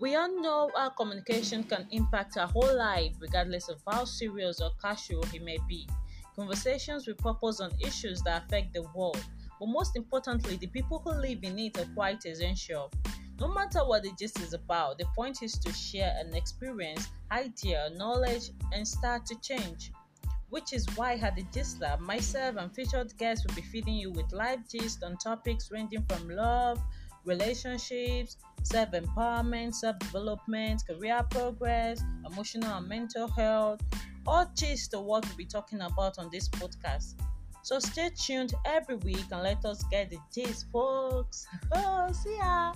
We all know how communication can impact our whole life, regardless of how serious or casual it may be. Conversations with purpose on issues that affect the world, but most importantly, the people who live in it are quite essential. No matter what the gist is about, the point is to share an experience, idea, knowledge, and start to change. Which is why at the Gist Lab, myself and featured guests will be feeding you with live gist on topics ranging from love, relationships, self empowerment, self development, career progress, emotional and mental health, all gist of what we'll be talking about on this podcast. So stay tuned every week and let us get the gist, folks. Oh, see ya!